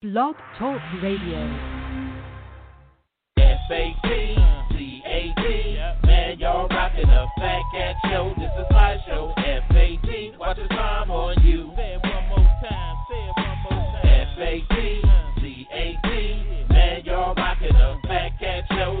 Blog Talk Radio. F-A-T-C-A-T. Man, y'all rocking a fat cat show. This is my show. F-A-T. Watch the time on you. Say it one more time. Say it one more time. F-A-T-C-A-T. Man, y'all rocking a fat cat show.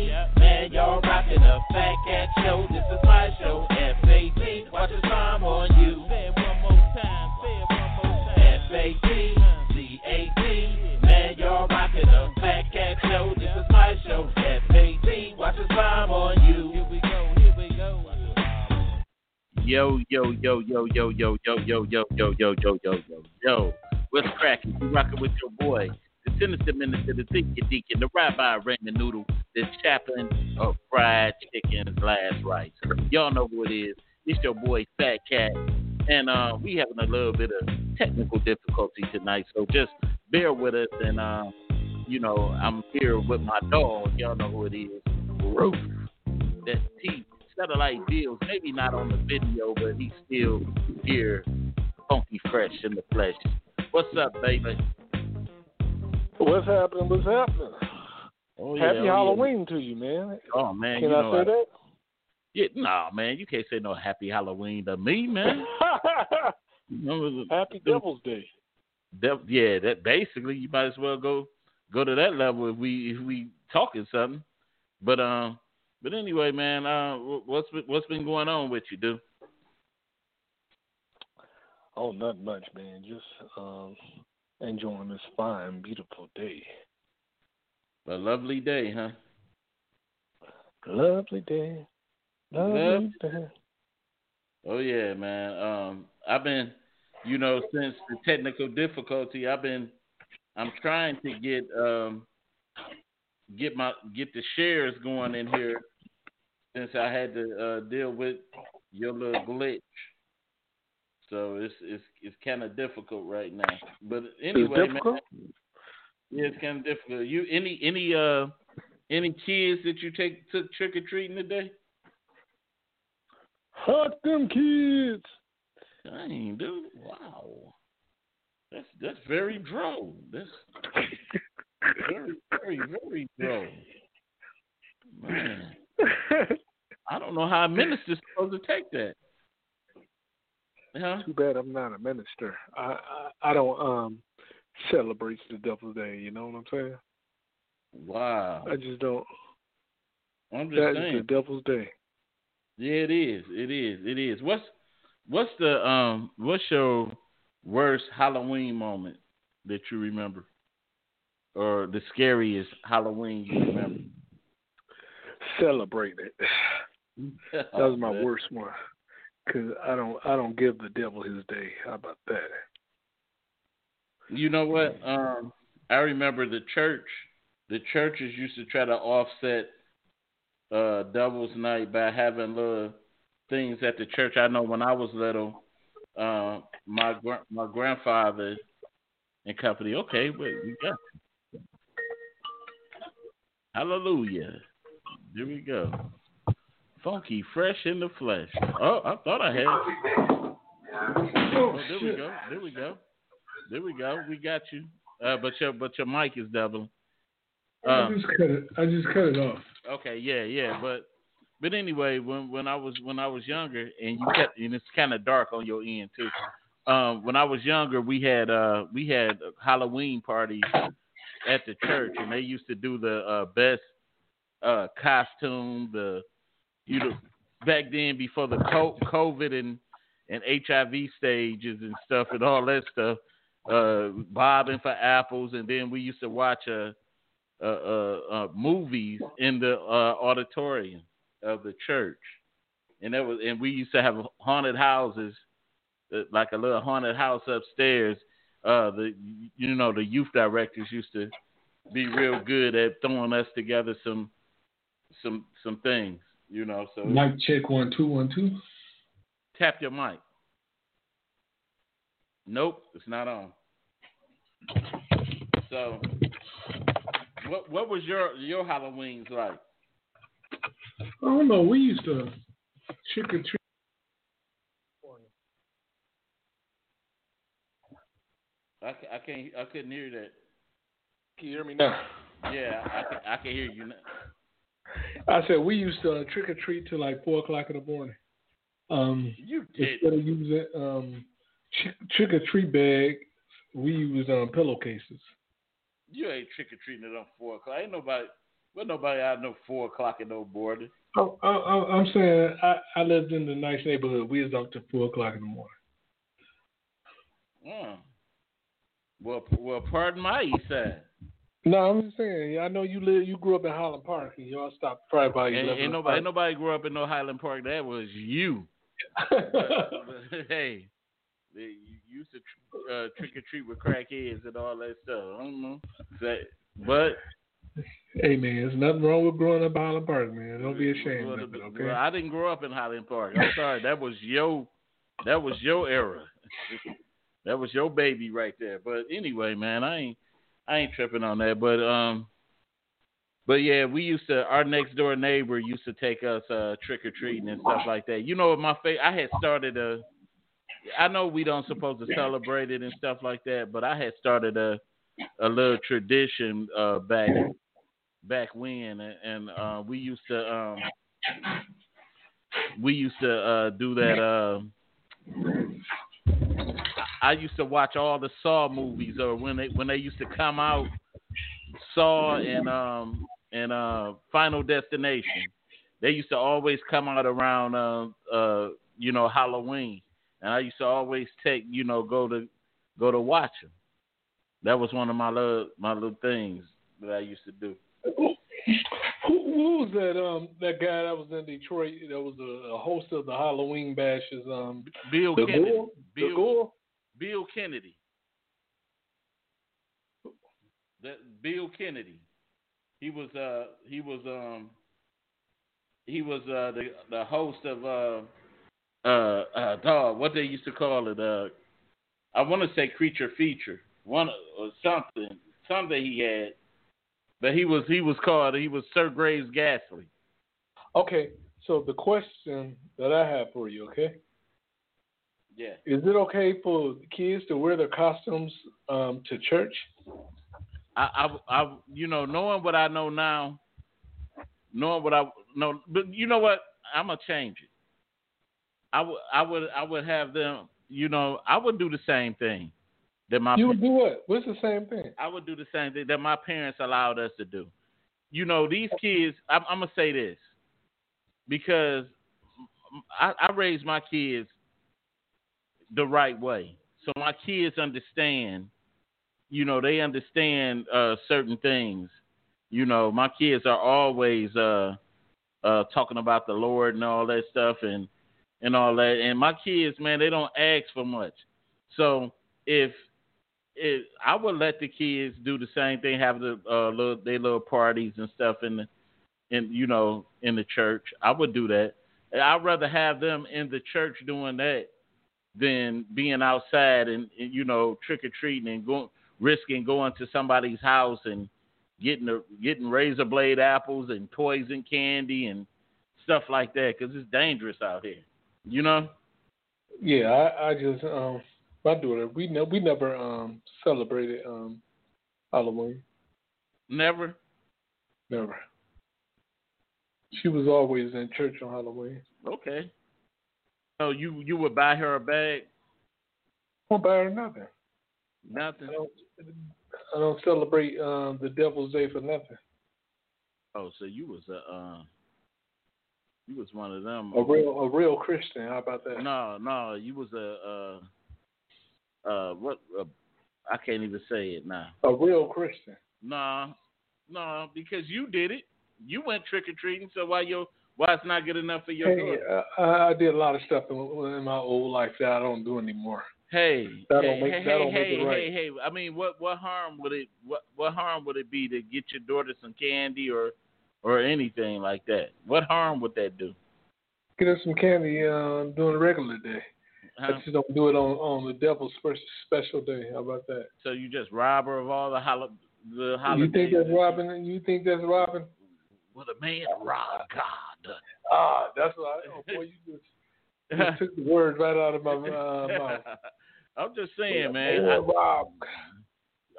y'all a fat cat show. This is my show. F-A-T. Watch the time on you. Say it one more time. Say it one more time. F-A-T-C-A-T. Man, y'all rocking a fat cat show. This is my show. F-A-T. Watch the time on you. Here we go. Here we go. Yo, yo, yo, yo, yo, yo, yo, yo, yo, yo, yo, yo, yo, yo, yo. What's cracking? You rocking with your boy, the sinister minister, the thinking deacon, the rabbi Raymond Noodle, the chaplain of fried chicken last rice. Y'all know who it is. It's your boy Fat Cat. And uh, we having a little bit of technical difficulty tonight, so just bear with us. And uh, you know, I'm here with my dog. Y'all know who it is, Roof. That T satellite deals, maybe not on the video, but he's still here, funky fresh in the flesh. What's up, baby? What's happening? What's happening? Oh, Happy oh, Halloween to you, man. Oh man, Can you I know say that? Yeah, nah, man, you can't say no Happy Halloween to me, man. Happy the- Devil's Day. Def- yeah, that basically you might as well go go to that level if we if we talking something. But um, but anyway, man, uh, wh- what's been- what's been going on with you, dude? Oh, not much, man. Just um, enjoying this fine, beautiful day. A lovely day, huh? Lovely day. Lovely Love- day. Oh yeah, man. Um, I've been, you know, since the technical difficulty, I've been, I'm trying to get um, get my get the shares going in here since I had to uh, deal with your little glitch. So it's it's it's kind of difficult right now. But anyway, it's man, yeah, it's kind of difficult. You any any uh any kids that you take took trick or treating today? Hug them kids. Dang, dude! Wow, that's that's very droll. That's very, very, very droll. Man, I don't know how a minister's supposed to take that. Huh? Too bad I'm not a minister. I, I I don't um celebrate the Devil's Day. You know what I'm saying? Wow. I just don't. I'm just That's saying. the Devil's Day. Yeah, it is. It is. It is. What's what's the um what's your worst Halloween moment that you remember, or the scariest Halloween you remember? Celebrate it. That was my worst one. Cause I don't I don't give the devil his day. How about that? You know what? Um, I remember the church. The churches used to try to offset uh, Devil's Night by having little things at the church. I know when I was little, uh, my gra- my grandfather and company. Okay, wait, we got. Hallelujah. There we go. Funky, fresh in the flesh. Oh, I thought I had. Oh, there we go. There we go. There we go. We got you. Uh, but your but your mic is doubling. I Um, just cut it. I just cut it off. okay, yeah, yeah, but but anyway, when when I was when I was younger, and you kept and it's kind of dark on your end too. Um, when I was younger, we had uh we had Halloween parties at the church, and they used to do the uh, best uh costume, the you know back then before the COVID and and HIV stages and stuff and all that stuff, uh, bobbing for apples, and then we used to watch uh, uh, uh, uh movies in the uh, auditorium of the church, and that was and we used to have haunted houses, like a little haunted house upstairs. Uh, the you know the youth directors used to be real good at throwing us together some some some things, you know. So mic check one two one two. Tap your mic. Nope, it's not on. So, what what was your your Halloween's like? I don't know. We used to trick or treat. I, I can't I couldn't hear that. Can you hear me now? Yeah, I I can hear you now. I said we used to uh, trick or treat till like four o'clock in the morning. Um, You did. instead of using um, trick or treat bag, we used um, pillowcases. You ain't trick or treating it on four o'clock. Ain't nobody. Well, nobody out no four o'clock in no border. Oh, I, I, I'm saying I, I lived in a nice neighborhood. We was up to four o'clock in the morning. Mm. Well, well, pardon my east side. No, I'm just saying. I know you live. You grew up in Highland Park, and y'all stopped probably by Ain't, ain't nobody, ain't nobody grew up in no Highland Park. That was you. Hey, you used to uh, trick or treat with crackheads and all that stuff. I don't know. That, but hey man, there's nothing wrong with growing up in Highland Park, man. Don't be ashamed well, of it, well, okay? I didn't grow up in Highland Park. I'm sorry. That was your that was your era. that was your baby right there. But anyway, man, I ain't I ain't tripping on that. But um but yeah, we used to our next door neighbor used to take us uh trick or treating and stuff like that. You know my fa- I had started a I know we don't supposed to celebrate it and stuff like that, but I had started a a little tradition uh back back when and uh we used to um we used to uh do that uh I used to watch all the Saw movies or when they when they used to come out Saw and um and uh Final Destination. They used to always come out around uh uh you know Halloween. And I used to always take, you know, go to go to watch them. That was one of my little my little things that I used to do. Who, who was that? Um, that guy that was in Detroit. That was a, a host of the Halloween bashes. Um, Bill the Kennedy. Gore. The Bill Gore. Bill Kennedy. That Bill Kennedy. He was uh he was um he was uh the the host of uh uh uh dog what they used to call it uh I want to say creature feature one or something something he had but he was he was called he was Sir Graves Ghastly. Okay, so the question that I have for you, okay, Yeah. is it okay for kids to wear their costumes um, to church? I, I, I, you know, knowing what I know now, knowing what I know, but you know what? I'm gonna change it. I would, I would, I would have them. You know, I would do the same thing that my, You would do what? What's the same thing? I would do the same thing that my parents allowed us to do. You know, these kids. I'm, I'm gonna say this because I, I raised my kids the right way, so my kids understand you know, they understand uh, certain things. You know, my kids are always uh, uh, talking about the Lord and all that stuff and and all that. And my kids, man, they don't ask for much. So if if I would let the kids do the same thing, have the uh, little their little parties and stuff in the in you know in the church. I would do that. I'd rather have them in the church doing that than being outside and, and you know trick or treating and going risking going to somebody's house and getting a, getting razor blade apples and poison candy and stuff like that because it's dangerous out here. You know? Yeah, I, I just um, my daughter. We ne- we never um celebrated um Halloween. Never. Never. She was always in church on Halloween. Okay. So you you would buy her a bag? Won't buy her nothing. Nothing. I don't, I don't celebrate um, the Devil's Day for nothing. Oh, so you was a uh, You was one of them. A real a real Christian. How about that? No, no, you was a uh uh what uh, I can't even say it now. A real Christian. Nah, no, because you did it. You went trick or treating. So why your why it's not good enough for your Hey, daughter? uh, I, did a lot of stuff in, in my old life that I don't do anymore. Hey, That hey, don't make- hey, that don't hey, make it hey, right. hey, hey. I mean, what what harm would it what what harm would it be to get your daughter some candy or or anything like that? What harm would that do? Get her some candy uh, during a regular day. Huh? I just don't do it on on the devil's first special day. How about that? So you just rob her of all the hol- the holidays? You think that's robbing? You think that's robbing? Well, a man rob God? Ah, that's what I. Oh boy, you just, you took the words right out of my uh, mouth. I'm just saying, man. Boy, Rob.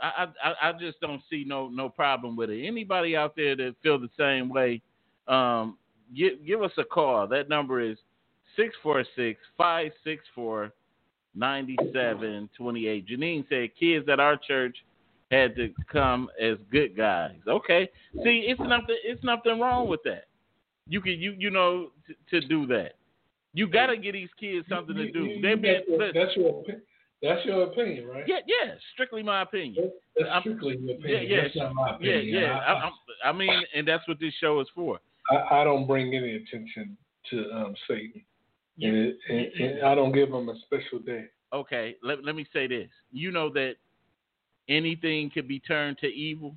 I, I I just don't see no no problem with it. Anybody out there that feel the same way, um, give give us a call. That number is six four six five six four ninety seven twenty eight. Janine said kids at our church had to come as good guys. Okay, see, it's nothing it's nothing wrong with that. You can you you know t- to do that. You got to give these kids something to You- do. you- you- They be that's, your, that's your that's your opinion, right? yeah yeah strictly my opinion. That's I'm- strictly your opinion. yeah, That's not my Yeah, opinion. yeah. I, I, I'm- I mean, and that's what this show is for. I, I don't bring any attention to um, Satan, and, it, and, and I don't give them a special day. Okay, let, let me say this. You know that anything can be turned to evil.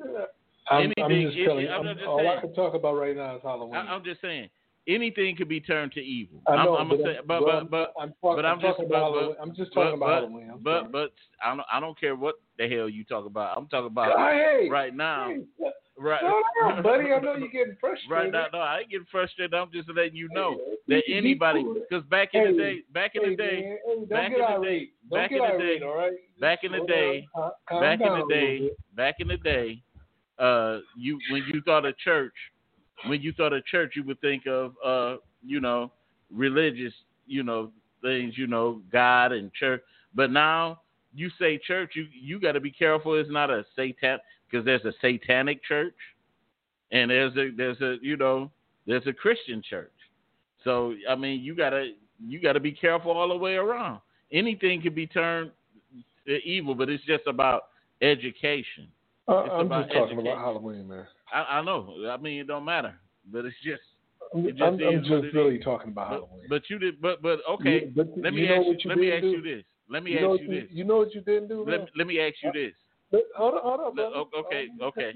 Uh, I'm, I'm just telling you. I'm I'm- just all I saying. can talk about right now is Halloween. I, I'm just saying, anything can be turned to evil. I know, I'm, I'm but, say, I'm- but, but, but, I'm, talk, but I'm, just- about Halloween. I'm just but, talking about Halloween. But, but I don't, I don't care what the hell you talk about. I'm talking about hey, right now. hey, Right, down, buddy. I know you're getting frustrated. right now. No, I ain't getting frustrated. I'm just letting you know Hey, that anybody, because back in the day, back in Hey, the day, hey, back in the day- back in the day- all right? back in the day- down. Calm- calm back in the day, back in the day, uh, you when you thought of church, when you thought of church, you would think of uh, you know, religious, you know, things, you know, God and church. But now you say church, you you got to be careful. It's not a satan because there's a satanic church, and there's a there's a you know there's a Christian church. So I mean, you gotta you gotta be careful all the way around. Anything can be turned to evil, but it's just about education. Uh, I'm just talking education. about Halloween, man. I, I know. I mean, it don't matter, but it's just. I'm, It just I'm, is I'm just really talking about But, Halloween. but you did. But but okay. You- but let me ask you. you Let me ask do? you this. Let me you ask you this. You know what you didn't do, Let me, let me ask you this. Hold on, hold on, brother. okay, Oh, okay.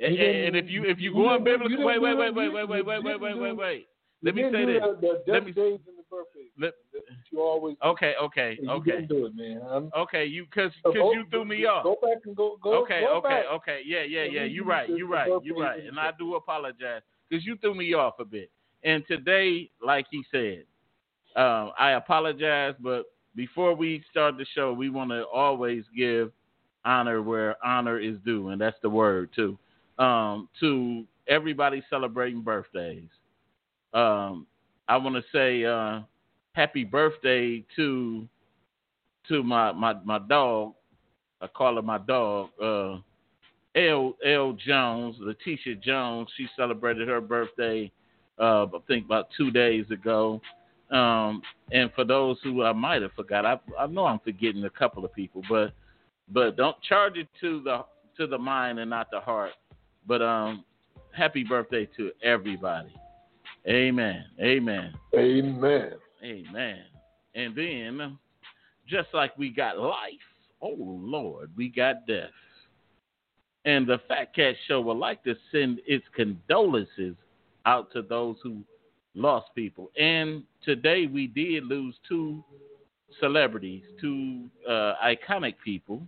And, and if you if you go on didn't do- you biblical, wait wait wait wait wait wait wait wait wait wait wait. Let me say this. The, Let me- days and the birthdays. Let- you always. Okay okay you okay didn't do it, man. I'm, okay. You because because go- you threw me off. Go back and go. go okay, go okay, back. okay. Yeah, yeah, yeah. You're right. You're right. You're right. and And I do apologize because you threw me off a bit. And today, like he said, um, I apologize. But before we start the show, we want to always give honor where honor is due, and that's the word too. Um, to everybody celebrating birthdays. Um, I want to say uh, happy birthday to to my, my, my dog. I call her my dog. Uh, L L Jones, Letitia Jones. She celebrated her birthday. Uh, I think about two days ago. Um, and for those who I might have forgot, I, I know I'm forgetting a couple of people, but but don't charge it to the to the mind and not the heart. But um, happy birthday to everybody. Amen. Amen. Amen. Amen. And then, just like we got life, oh Lord, we got death. And the Fat Cat Show would like to send its condolences out to those who lost people. And today we did lose two celebrities, two uh, iconic people.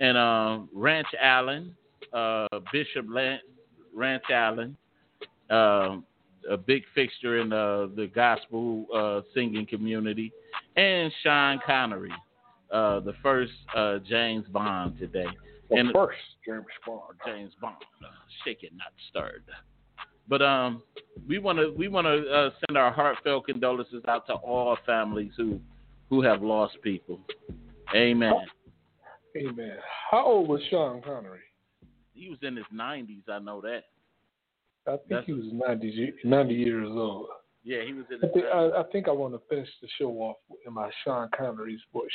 And uh, Rance Allen, uh, Bishop Lance, Rance Allen, um, a big fixture in uh, the gospel uh, singing community, and Sean Connery, uh, the first uh, James Bond today. The And- first James Bond. James Bond, uh, shaken not stirred. But um, we want to we want to uh, send our heartfelt condolences out to all families who who have lost people. Amen. Amen. How old was Sean Connery? He was in his nineties. I know that. I think That's- he was 90, 90 years old. Yeah, he was in I think I, I think I want to finish the show off in my Sean Connery's bush.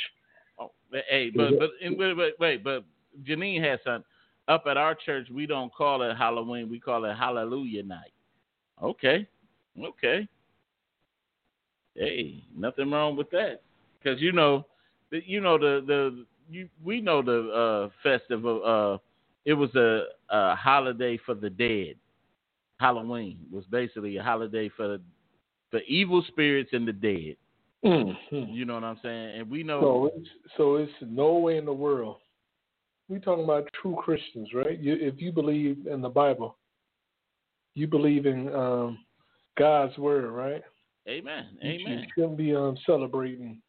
Oh, but- hey, but but and wait, wait, wait, but Janine had something. Up at our church, we don't call it Halloween. We call it Hallelujah Night. Okay, okay. Hey, nothing wrong with that, because you know, you know the the you we know the uh, festival. Uh, it was a, a holiday for the dead. Halloween was basically a holiday for the for evil spirits and the dead. Mm-hmm. You know what I'm saying? And we know. So it's so it's no way in the world. We talking about true Christians, right? You, if you believe in the Bible, you believe in um, God's word, right? Amen. Amen. You shouldn't be um, celebrating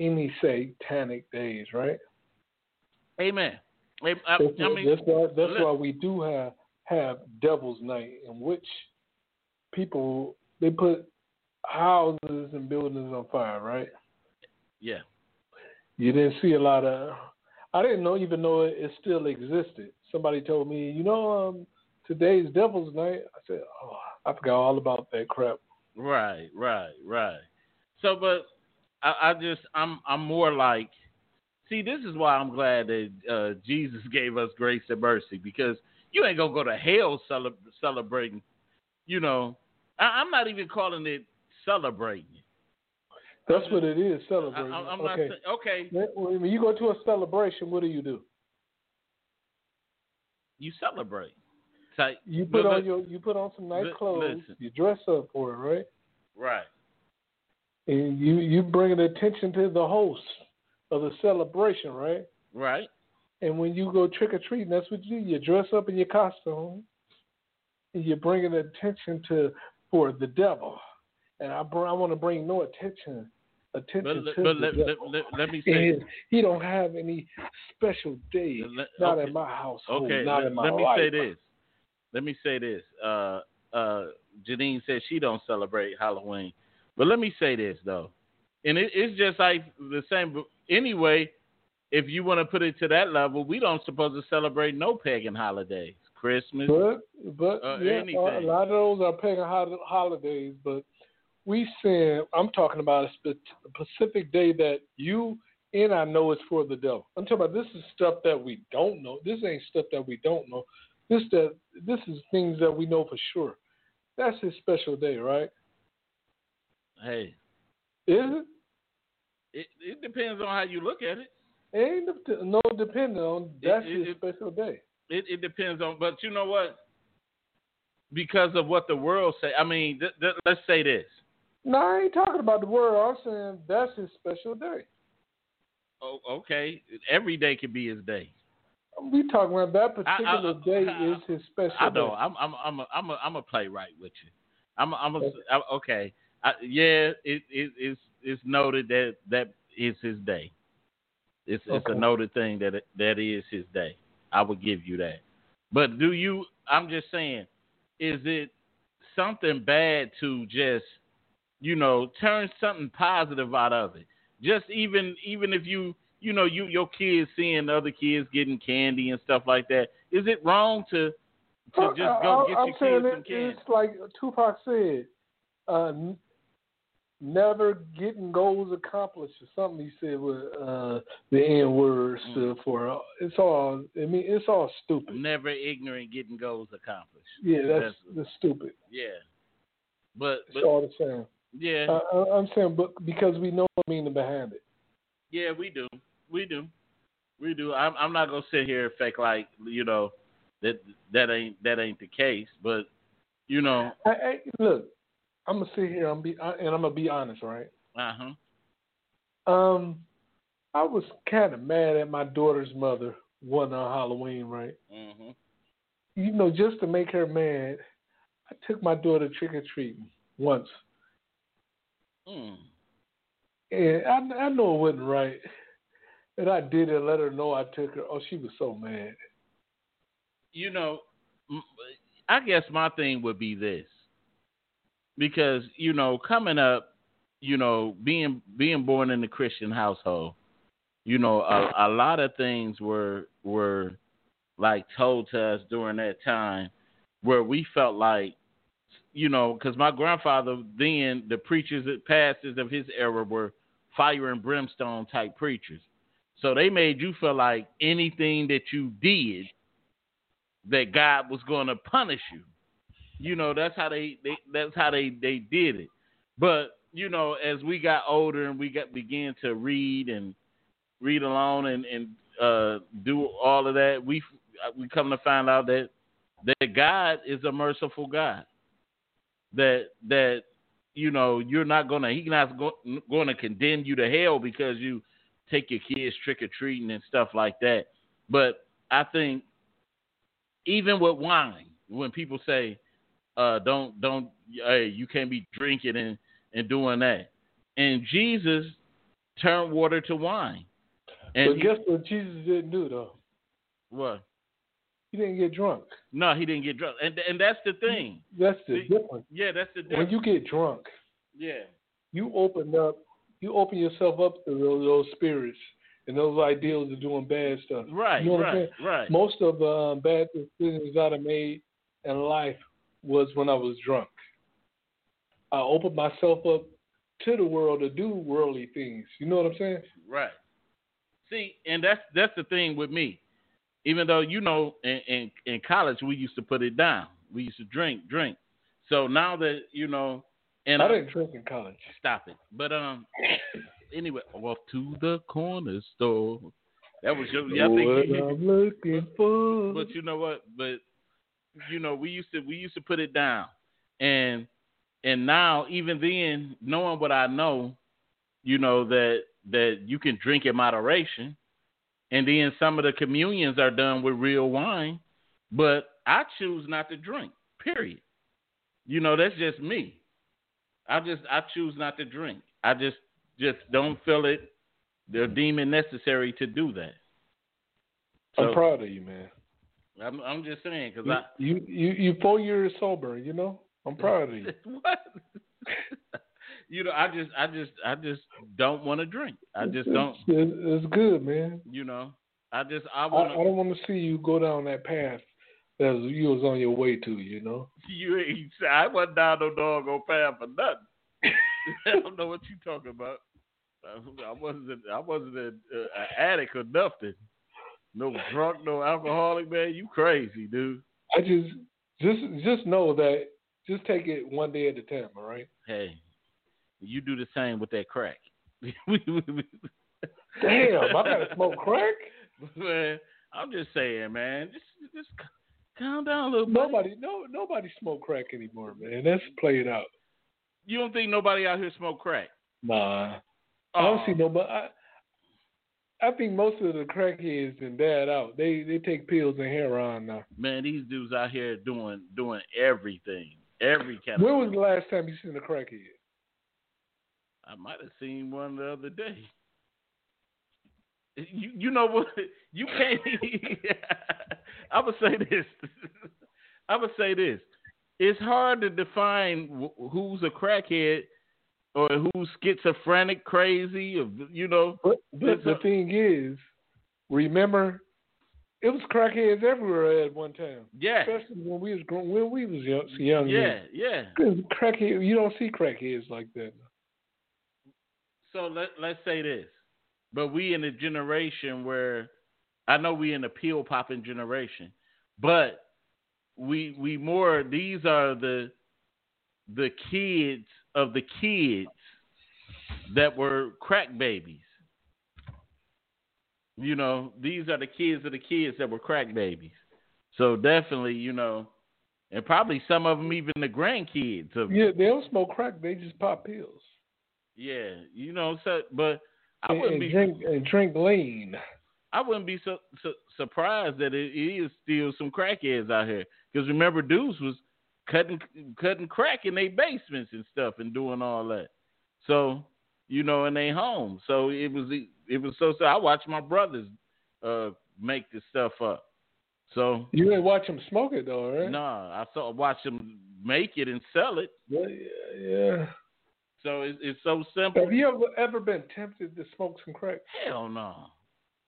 any satanic days, right? Amen. I, That's, I mean, that's why that's why we do have have Devil's Night, in which people they put houses and buildings on fire, right? yeah. You didn't see a lot of. I didn't know even know it, it still existed. Somebody told me, you know, um, today's Devil's Night. I said, oh, I forgot all about that crap. Right, right, right. So, but I, I just, I'm, I'm more like, see, this is why I'm glad that uh, Jesus gave us grace and mercy because you ain't gonna go to hell cele- celebrating. You know, I, I'm not even calling it celebrating. That's what it is, celebrating. I, I'm not okay. okay. When you go to a celebration, what do you do? You celebrate. Like, You put on your you put on some nice li- clothes. listen. You dress up for it, right? right. And you you bring attention to the host of the celebration, right? Right. And when you go trick or treating, that's what you do. You dress up in your costume, and you're bringing attention to for the devil. And I br- I want to bring no attention But, attention let- to but the let, let, let, let me say, And he don't have any special day. Let- Not okay. in my household. Okay, not let, in my let me life. say this. Let me say this. Uh, uh, Janine says she don't celebrate Halloween, but let me say this though, and it, it's just like the same. Anyway, if you want to put it to that level, we don't supposed to celebrate no pagan holidays, Christmas. But but Uh, yeah, anything. a lot of those are pagan holidays. But we saying I'm talking about a a specific day that you and I know it's for the devil. I'm talking about this is stuff that we don't know. This ain't stuff that we don't know. This that this is things that we know for sure. That's his special day, right? Hey, Is it? It it depends on how you look at it. Ain't no depending on that's it- his it- special day. It it depends on, but you know what? Because of what the world say. I mean, th- th- let's say this. No, I ain't talking about the world. I'm saying that's his special day. Oh, okay, every day could be his day. We talking about that I- I- particular day I- is his special I day. know. I'm I'm I'm a, I'm a, I'm a playwright with you. I'm a, I'm a, Okay. I, okay. I, yeah, it, it it's it's noted that that is his day. It's it's a noted thing that it, that is his day. I would give you that. But do you? I'm just saying, is it something bad to just you know turn something positive out of it? Just even even if you you know you your kids seeing other kids getting candy and stuff like that, is it wrong to to just go I- get I'm your kids it, some candy? It's like Tupac said, uh, never getting goals accomplished or something. He said with uh, the N word Mm. stood for. It's all. I mean, it's all stupid. Never ignorant getting goals accomplished. Yeah, that's, That's- that's stupid. Yeah, but It's but all the same. yeah Uh, I- I'm saying, but because we know the meaning behind it. yeah we do we do we do. I'm I'm not gonna sit here and fake like you know that that ain't that ain't the case, but you know I, I, look, I'm gonna sit here. I'm be and I'm gonna be honest, right? uh huh Um, I was kind of mad at my daughter's mother one on Halloween, right? Mm-hmm. You know, just to make her mad, I took my daughter trick or treating once, mm. and I, I know it wasn't right, and I did it. Let her know I took her. Oh, she was so mad. you know, I guess my thing would be this, because you know, coming up, you know, being being born in a Christian household, you know, a, a lot of things were were like told to us during that time, where we felt like you know, because my grandfather then the preachers, and pastors of his era were fire and brimstone type preachers. So they made you feel like anything that you did, that God was going to punish you. You know, that's how they, they that's how they they did it. But you know, as we got older and we got began to read and read along and and uh, do all of that, we we come to find out that that God is a merciful God. That that you know you're not gonna he's not go, going to condemn you to hell because you take your kids trick or treating and stuff like that. But I think even with wine, when people say uh, don't don't hey you can't be drinking and and doing that, and Jesus turned water to wine. And but guess what Jesus didn't do though? What? He didn't get drunk. No, he didn't get drunk, and and that's the thing. That's the See, difference. Yeah, that's the difference. When you get drunk, yeah, you open up, you open yourself up to those, those spirits and those ideals of doing bad stuff. Right, you know right, right. Most of the um, bad decisions that I made in life was when I was drunk. I opened myself up to the world to do worldly things. You know what I'm saying? Right. See, and that's that's the thing with me even though you know in, in, in college we used to put it down. We used to drink, drink. So now that you know, and I didn't drink in college. Stop it. But um, anyway, off to the corner store. That was your. Yeah, I think what you, I'm looking for. But you know what? But you know, we used to we used to put it down, and and now even then, knowing what I know, you know that that you can drink in moderation and then some of the communions are done with real wine, but I choose not to drink. Period. You know, that's just me. I just I choose not to drink. I just just don't feel it they're deeming necessary to do that. So, I'm proud of you, man. I'm I'm just saying because I you you you four years sober, you know. I'm proud of you. what? you know, I just, I just, I just don't want to drink. I just don't. It's, it's good, man. You know, I just, I want. I, I don't want to see you go down that path that you was on your way to. You know. You ain't. I wasn't down no doggone path for nothing. I don't know what you talking about. I wasn't. I wasn't an uh, addict or nothing. No drunk, no alcoholic, man. You crazy, dude. I just, just, just know that. Just take it one day at a time. All right. Hey, you do the same with that crack. Damn, I gotta smoke crack. Man, I'm just saying, man. Just just calm down a little bit. Nobody, no, nobody smoke crack anymore, man. That's played out. You don't think nobody out here smoke crack? Nah, oh. I don't oh. see nobody. I, I think most of the crackheads and dad out. They they take pills and heroin now. Man, these dudes out here doing doing everything, every kind. When was the last time you seen a crackhead? I might have seen one the other day. You you know what? You can't. I would say this. I would say this. It's hard to define who's a crackhead or who's schizophrenic, crazy, or you know. But, but the a, thing is, remember, it was crackheads everywhere at one time. Yeah. Especially when we was when we was young. young yeah, yeah. Crackhead, you don't see crackheads like that so let let's say this, but we in a generation where I know we in a pill popping generation, but we we more these are the the kids of the kids that were crack babies. You know, these are the kids of the kids that were crack babies. So definitely, you know, and probably some of them even the grandkids of Yeah, they don't smoke crack, they just pop pills. Yeah, you know, so but I wouldn't and be drink and drink lean. I wouldn't be so, so surprised that it is still some crackheads out here. Because remember, dudes was cutting cutting crack in their basements and stuff and doing all that. So you know, in their home. So it was it was so so. I watched my brothers uh, make this stuff up. So you didn't watch them smoke it though, right? No, nah, I saw watch them make it and sell it. Yeah, yeah. So it's, it's so simple. Have you ever ever been tempted to smoke some crack? Hell no.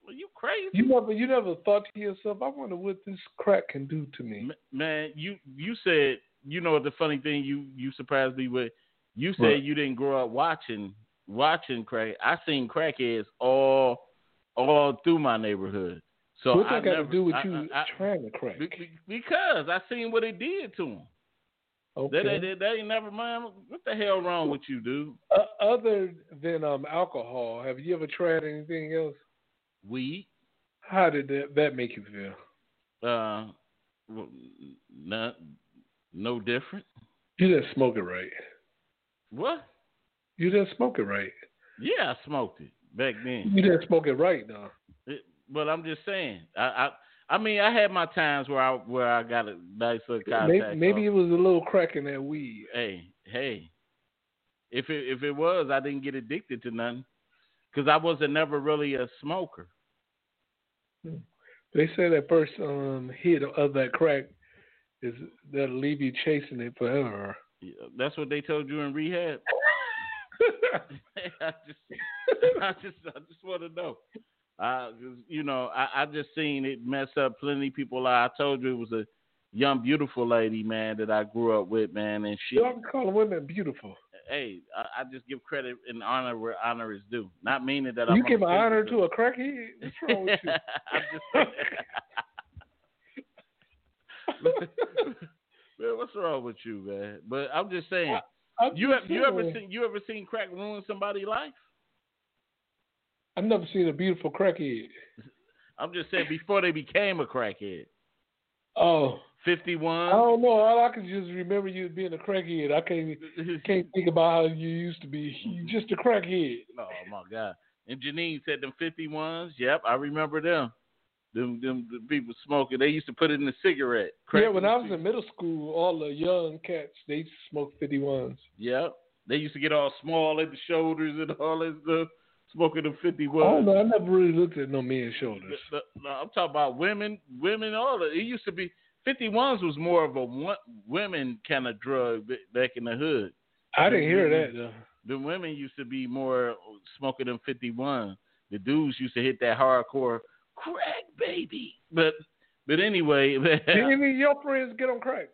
Well, you crazy? You never you never thought to yourself, I wonder what this crack can do to me. Man, you you said you know the funny thing you you surprised me with. You said What? you didn't grow up watching watching crack. I seen crackheads all all through my neighborhood. So What's I that got never, to do with I- you I- trying to crack? be- be- because I seen what it did to them. Okay. They, they, they ain't never mind. What the hell wrong with you, dude? Uh, other than um alcohol, have you ever tried anything else? Weed? How did that, that make you feel? Uh, well, not no different. You didn't smoke it right. What? You didn't smoke it right. Yeah, I smoked it back then. You didn't smoke it right, though. It, but I'm just saying. I, I I mean, I had my times where I where I got a nice little contact. Maybe, maybe it was a little crack in that weed. Hey, hey. If it if it was, I didn't get addicted to nothing, because I wasn't never really a smoker. They say that first um hit of that crack is that'll leave you chasing it forever. Yeah, That's what they told you in rehab. I just, I just, I just want to know. I, you know, I, I just seen it mess up plenty of people. I told you it was a young, beautiful lady, man, that I grew up with, man, and she. Don't call women beautiful. Hey, I, I just give credit and honor where honor is due. Not meaning that I'm. You give honor to a crackhead? What's wrong with you? I'm just man, what's wrong with you, man? But I'm just saying. I'm You have, you ever seen you ever seen crack ruin somebody's life? I've never seen a beautiful crackhead. I'm just saying before they became a crackhead. Oh, Fifty I don't know. All I can just remember you being a crackhead. I can't can't think about how you used to be. You just a crackhead. oh my god. And Janine said them fifty ones. Yep, I remember them. Them them the people smoking. They used to put it in a cigarette. Crack yeah, when I the was in middle school, all the young cats they used to smoke fifty ones. Yep. They used to get all small at the shoulders and all that stuff, smoking them fifty I don't ones. know. I never really looked at no men's shoulders. No, no, I'm talking about women, women, all of it. It used to be 51s was more of a women kind of drug back in the hood. I didn't hear that though. The women used to be more smoking than 51. The dudes used to hit that hardcore crack baby. But but anyway, Did any of your friends get on crack?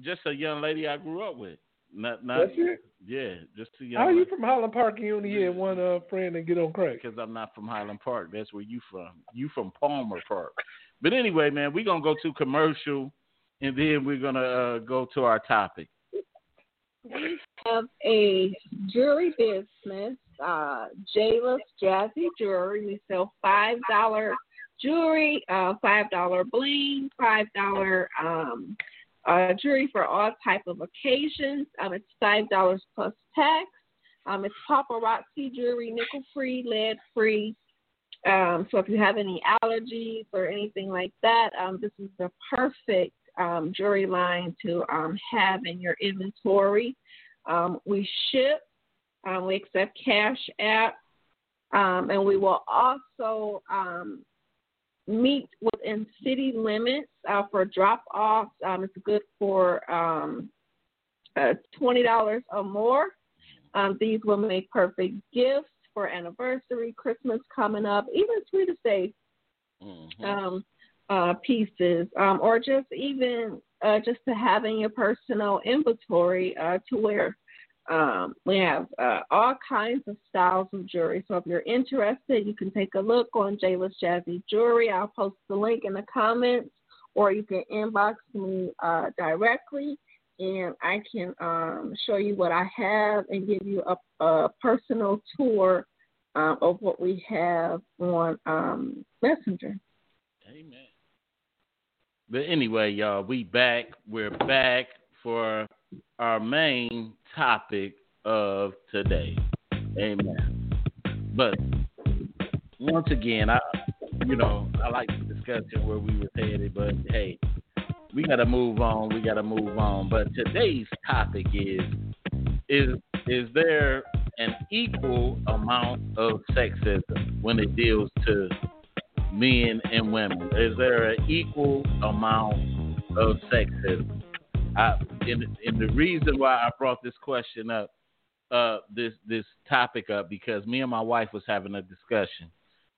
just a young lady I grew up with. Not not That's it. yeah, just a young How are you from Highland Park and you only had one uh, friend that get on crack? because I'm not from Highland Park. That's where you from. You from Palmer Park. But anyway, man, we're gonna go to commercial, and then we're gonna uh, go to our topic. We have a jewelry business, uh, Jayla's Jazzy Jewelry. We sell five dollar jewelry, uh, five dollar bling, five dollar um, uh, jewelry for all type of occasions. Um, it's five dollars plus tax. Um, it's paparazzi jewelry, nickel free, lead free. Um, so if you have any allergies or anything like that, um, this is the perfect um, jewelry line to um, have in your inventory. Um, we ship, um, we accept cash app, and we will also meet within city limits uh, for drop offs. It's good for uh, $20 or more. These will make perfect gifts for anniversary, Christmas coming up, even Sweetest Day Mhm. um, uh, pieces, um, or just even uh, just to have in your personal inventory uh, to wear. um, we have uh, all kinds of styles of jewelry. So if you're interested, you can take a look on Jayla's Jazzy Jewelry. I'll post the link in the comments, or you can inbox me uh, directly. And I can um, show you what I have and give you a, a personal tour um, of what we have on um, Messenger. Amen. But anyway, y'all, we back. We're back for our main topic of today. Amen. But once again, I, you know, I like the discussion where we were headed, but hey, we got to move on. We got to move on. But today's topic is is is there an equal amount of sexism when it deals to men and women? Is there an equal amount of sexism? I, and, and the reason why I brought this question up, uh, this this topic up, because me and my wife was having a discussion.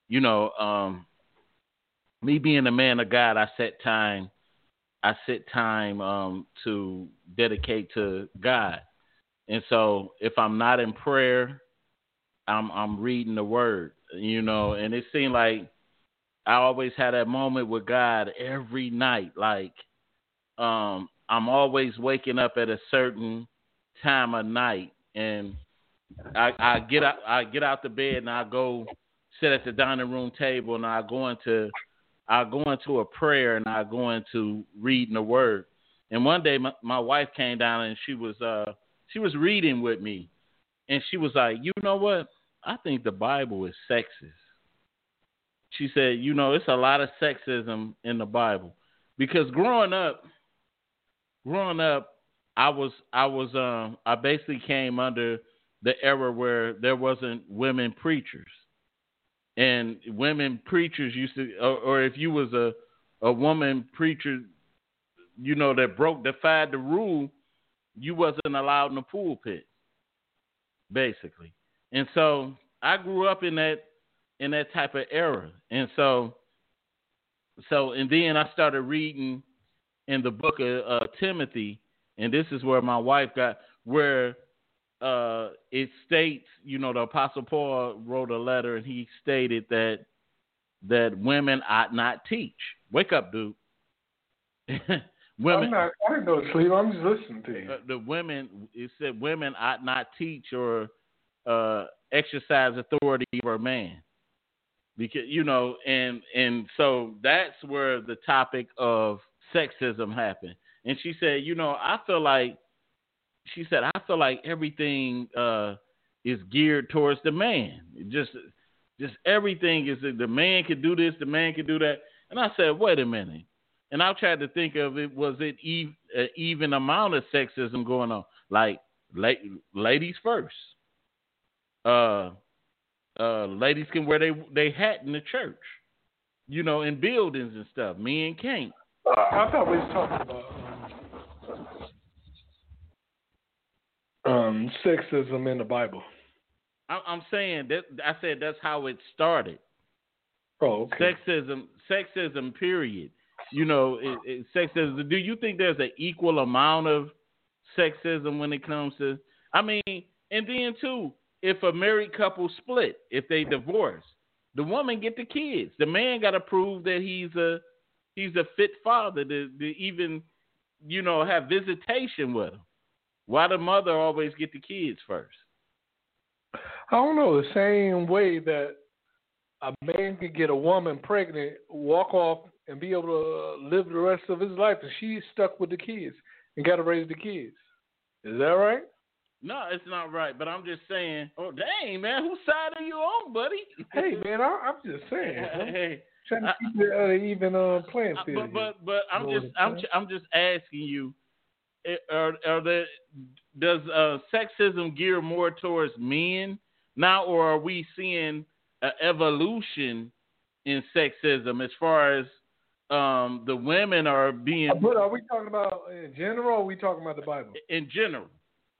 You know, um, me being a man of God, I set time I set time um, to dedicate to God. And so if I'm not in prayer, I'm I'm reading the word, you know, and it seemed like I always had that moment with God every night. Like um I'm always waking up at a certain time of night and I, I get out I get out the bed and I go sit at the dining room table and I go into I go into a prayer and I go into reading the word. And one day my, my wife came down and she was uh she was reading with me and she was like, "You know what? I think the Bible is sexist." She said, "You know, it's a lot of sexism in the Bible." Because growing up growing up I was I was um I basically came under the era where there wasn't women preachers and women preachers used to, or, or if you was a a woman preacher, you know that broke defied the rule, you wasn't allowed in the pulpit, basically. And so I grew up in that in that type of era, and so so and then I started reading in the book of uh, Timothy, and this is where my wife got where uh, it states, you know, the Apostle Paul wrote a letter and he stated that that women ought not teach. Wake up, dude. women, I'm not, I didn't go to sleep. I'm just listening to you. Uh, the women, it said women ought not teach or uh, exercise authority over a man. Because you know, and and so that's where the topic of sexism happened. And she said, you know, I feel like she said, I feel like everything uh, is geared towards the man. just, just everything is the man can do this, the man can do that. And I said, wait a minute. And I tried to think of it. Was it even, even amount of sexism going on? Like, la- ladies first. Uh, uh, ladies can wear they they hat in the church, you know, in buildings and stuff. Men can't. Uh, I thought we was talking about um, sexism in the Bible. I'm saying that I said that's how it started. Oh, okay. Sexism, sexism. Period. You know, it, it, sexism. Do you think there's an equal amount of sexism when it comes to? I mean, and then too, if a married couple split, if they divorce, the woman get the kids. The man got to prove that he's a he's a fit father to, to even, you know, have visitation with him. Why the mother always get the kids first? I don't know. The same way that a man can get a woman pregnant, walk off, and be able to live the rest of his life, and she's stuck with the kids and got to raise the kids. Is that right? No, it's not right. But I'm just saying. Oh, dang, man, whose side are you on, buddy? hey, man, I, am just saying. hey, trying to keep it uh, even uh, playing field. But but but I'm just I'm I'm just asking you are, are there, does uh, sexism gear more towards men now, or are we seeing an evolution in sexism as far as um, the women are being? But are we talking about in general? or Are we talking about the Bible? In general,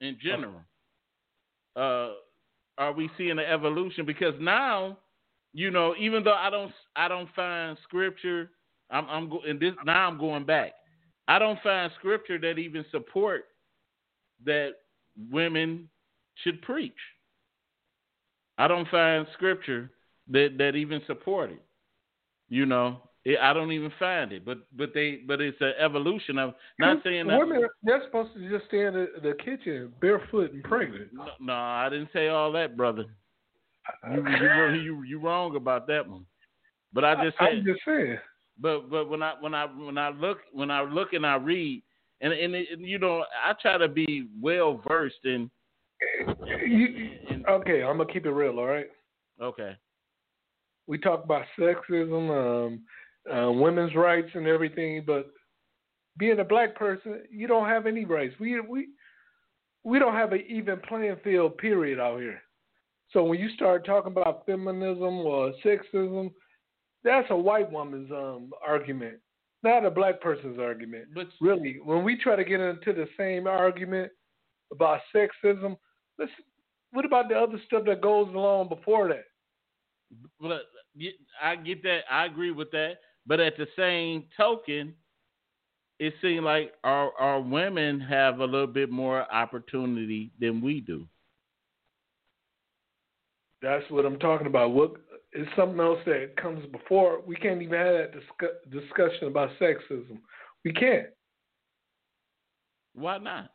in general, uh, are we seeing an evolution? Because now, you know, even though I don't, I don't find scripture. I'm, I'm go, and this now I'm going back. I don't find scripture that even support that women should preach. I don't find scripture that that even support it. You know, it, I don't even find it. But but they but it's an evolution of not saying that women they're supposed to just stay in the, the kitchen barefoot and pregnant. No, no, I didn't say all that, brother. You you you, you wrong about that one. But I just said I'm just saying. But but when I when I when I look when I look and I read and and, it, and you know I try to be well versed in, in. Okay, I'm gonna keep it real. All right. Okay. We talk about sexism, um, uh, women's rights, and everything, but being a black person, you don't have any rights. We we we don't have an even playing field. Period out here. So when you start talking about feminism or sexism, that's a white woman's um, argument, not a black person's argument. But really, when we try to get into the same argument about sexism, let's. What about the other stuff that goes along before that? But I get that. I agree with that. But at the same token, it seems like our our women have a little bit more opportunity than we do. That's what I'm talking about. What is something else that comes before? We can't even have that discuss, discussion about sexism. We can't. Why not?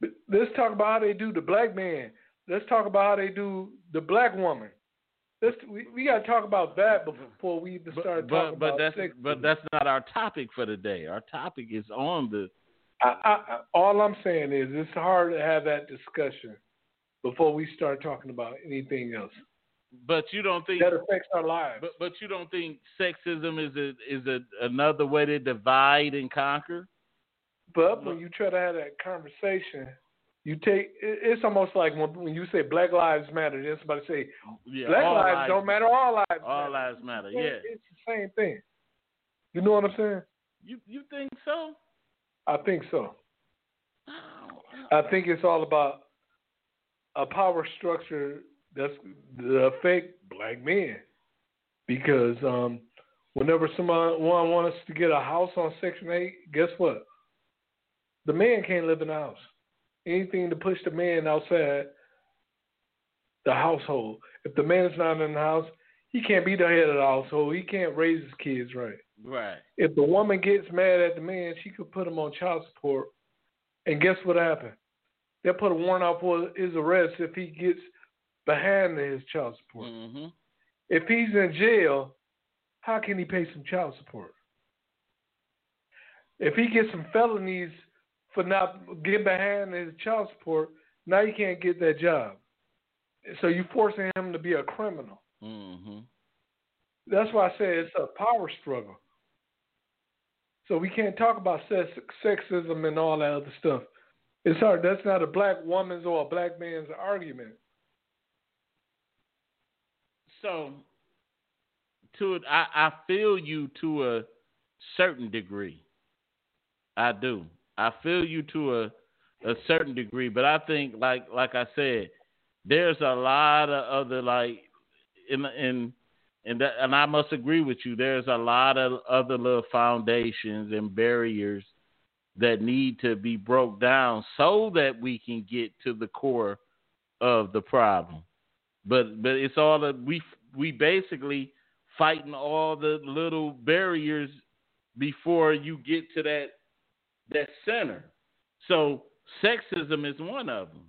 But let's talk about how they do the black man. Let's talk about how they do the black woman. Let's we, we got to talk about that before we even start but, talking but, about that's sexism. but that's not our topic for today. Our topic is on the. I, I, I, all I'm saying is it's hard to have that discussion before we start talking about anything else But you don't think that affects our lives. But but you don't think sexism is a is a another way to divide and conquer? But when you try to have that conversation, you take it's almost like when, when you say Black Lives Matter, then somebody say Yeah, Black all lives, don't matter, all lives All matter. lives matter. Yeah. it's the same thing. You know what I'm saying? You you think so? I think so. Oh, I think it's all about a power structure that's the effect black men. Because um, whenever someone wants to get a house on Section Eight, guess what? The man can't live in the house. Anything to push the man outside the household. If the man is not in the house, he can't be the head of the household. He can't raise his kids right. Right. If the woman gets mad at the man, she could put him on child support. And guess what happened? They'll put a warrant out for his arrest if he gets behind his child support. hmm If he's in jail, how can he pay some child support? If he gets some felonies for not getting behind his child support, now he can't get that job. So you're forcing him to be a criminal. hmm That's why I say it's a power struggle. So we can't talk about sex, sexism and all that other stuff. It's hard. That's not a black woman's or a black man's argument. So, to I I feel you to a certain degree. I do. I feel you to a a certain degree, but I think like like I said, there's a lot of other like in in and that, and I must agree with you. There's a lot of other little foundations and barriers that need to be broke down so that we can get to the core of the problem. But but it's all that we we basically fighting all the little barriers before you get to that that center. So sexism is one of them.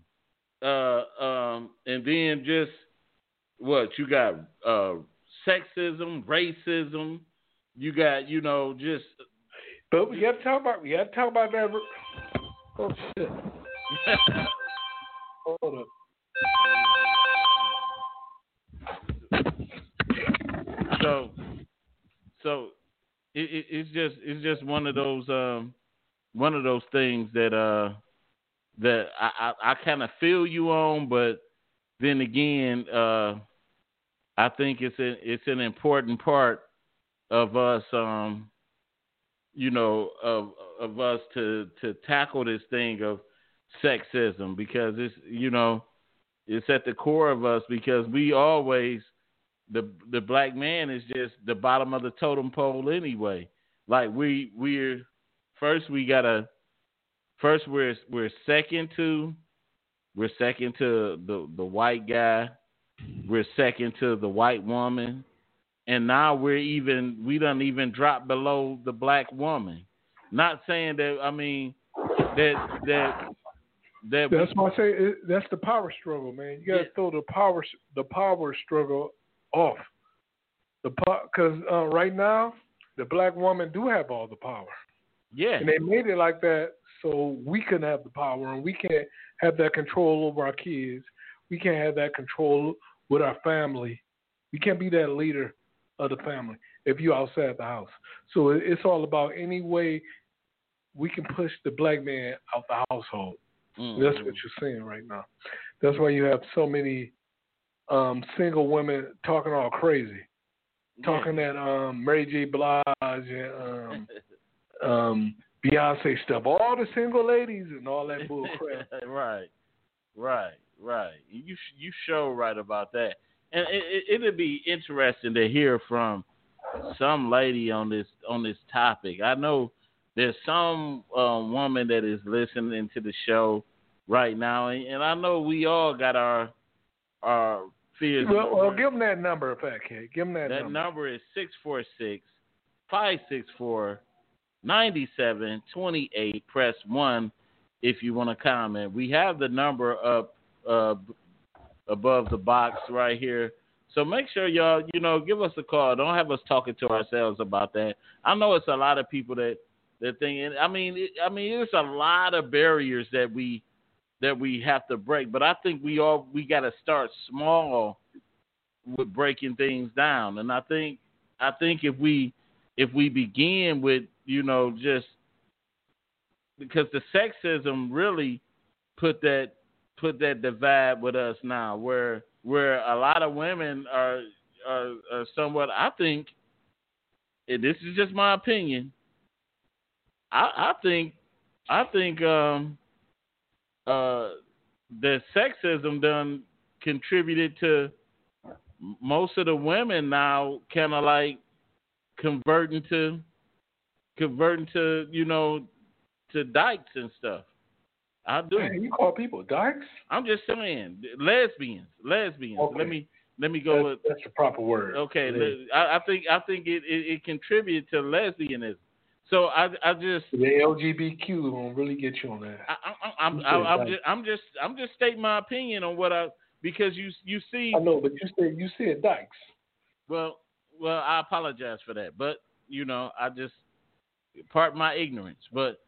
Uh, um, and then just what you got uh, sexism, racism. You got you know just But we got to talk about we got to talk about that. Oh shit! Hold up. So so it, it, it's just it's just one of those um one of those things that uh that I I, I kind of feel you on, but then again, uh I think it's it's an important part of us um you know of of us to to tackle this thing of sexism because it's you know it's at the core of us because we always the the black man is just the bottom of the totem pole anyway. Like we we're first we gotta first we're we're second to we're second to the the white guy, we're second to the white woman, and now we're even we don't even drop below the black woman. Not saying that I mean that that that That's why I say it, that's the power struggle, man. You got to Yeah. throw the power the power struggle off. The pot because uh, right now the black woman do have all the power, yeah and they made it like that so we can have the power and we can't have that control over our kids. We can't have that control with our family. We can't be that leader of the family if you're outside the house. So it's all about any way we can push the black man out the household. Mhm. That's what you're seeing right now. That's why you have so many um, single women talking all crazy, talking that um, Mary J. Blige and um, um, Beyonce stuff. All the single ladies and all that bull crap. right, right, right. You you show right about that, and it, it, it'd be interesting to hear from some lady on this on this topic. I know there's some uh, woman that is listening to the show right now, and, and I know we all got our our Well, well give them that number, if Fat Kid. Give them that, that number. That number is six four six five six four ninety seven twenty eight. Press one if you want to comment. We have the number up uh, above the box right here. So make sure y'all, you know, give us a call. Don't have us talking to ourselves about that. I know it's a lot of people that that think. I mean, it, I mean, there's a lot of barriers that we that we have to break. But I think we all we got to start small with breaking things down. And I think I think if we if we begin with you know just because the sexism really put that put that divide with us now, where where a lot of women are are, are somewhat. I think this is just my opinion. I, I think I think um, uh, the sexism done contributed to most of the women now kind of like converting to converting to you know to dykes and stuff. I do. Man, you call people dykes? I'm just saying lesbians, lesbians. Okay. Let me let me go that's, with that's the proper word. Okay, I, I, think I think it, it, it contributed to lesbianism. So I I just the LGBTQ won't really get you on that. I, am I'm, just I'm just I'm just stating my opinion on what I because you you see. I know, but you said you said dykes. Well, well, I apologize for that, but you know I just part my ignorance, but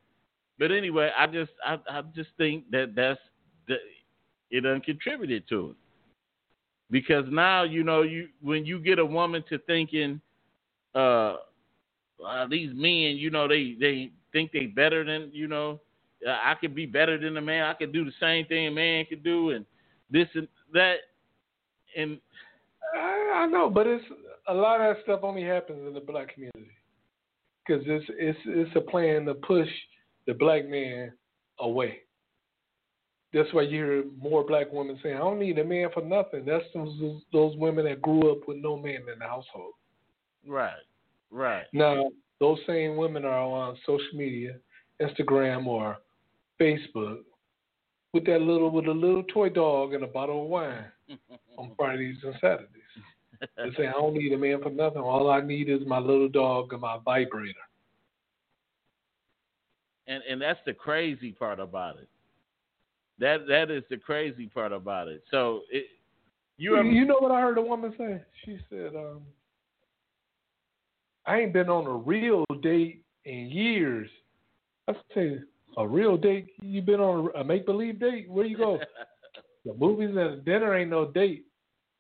but anyway, I just I I just think that that's that it uncontributed to it because now you know you when you get a woman to thinking uh uh, these men, you know, they they think they better than you know. Uh, I could be better than a man. I could do the same thing a man could do, and this and that. And I, I know, but it's a lot of that stuff only happens in the black community because it's it's it's a plan to push the black man away. That's why you hear more black women saying, "I don't need a man for nothing." That's those those women that grew up with no man in the household. Right. Right. Now, those same women are on social media, Instagram or Facebook, with that little with a little toy dog and a bottle of wine on Fridays and Saturdays. They say I don't need a man for nothing. All I need is my little dog and my vibrator. And and that's the crazy part about it. That that is the crazy part about it. So it you ever, you know what I heard a woman say? She said, um, I ain't been on a real date in years. I say a real date. You been on a make believe date? Where you go? the movies and the dinner ain't no date.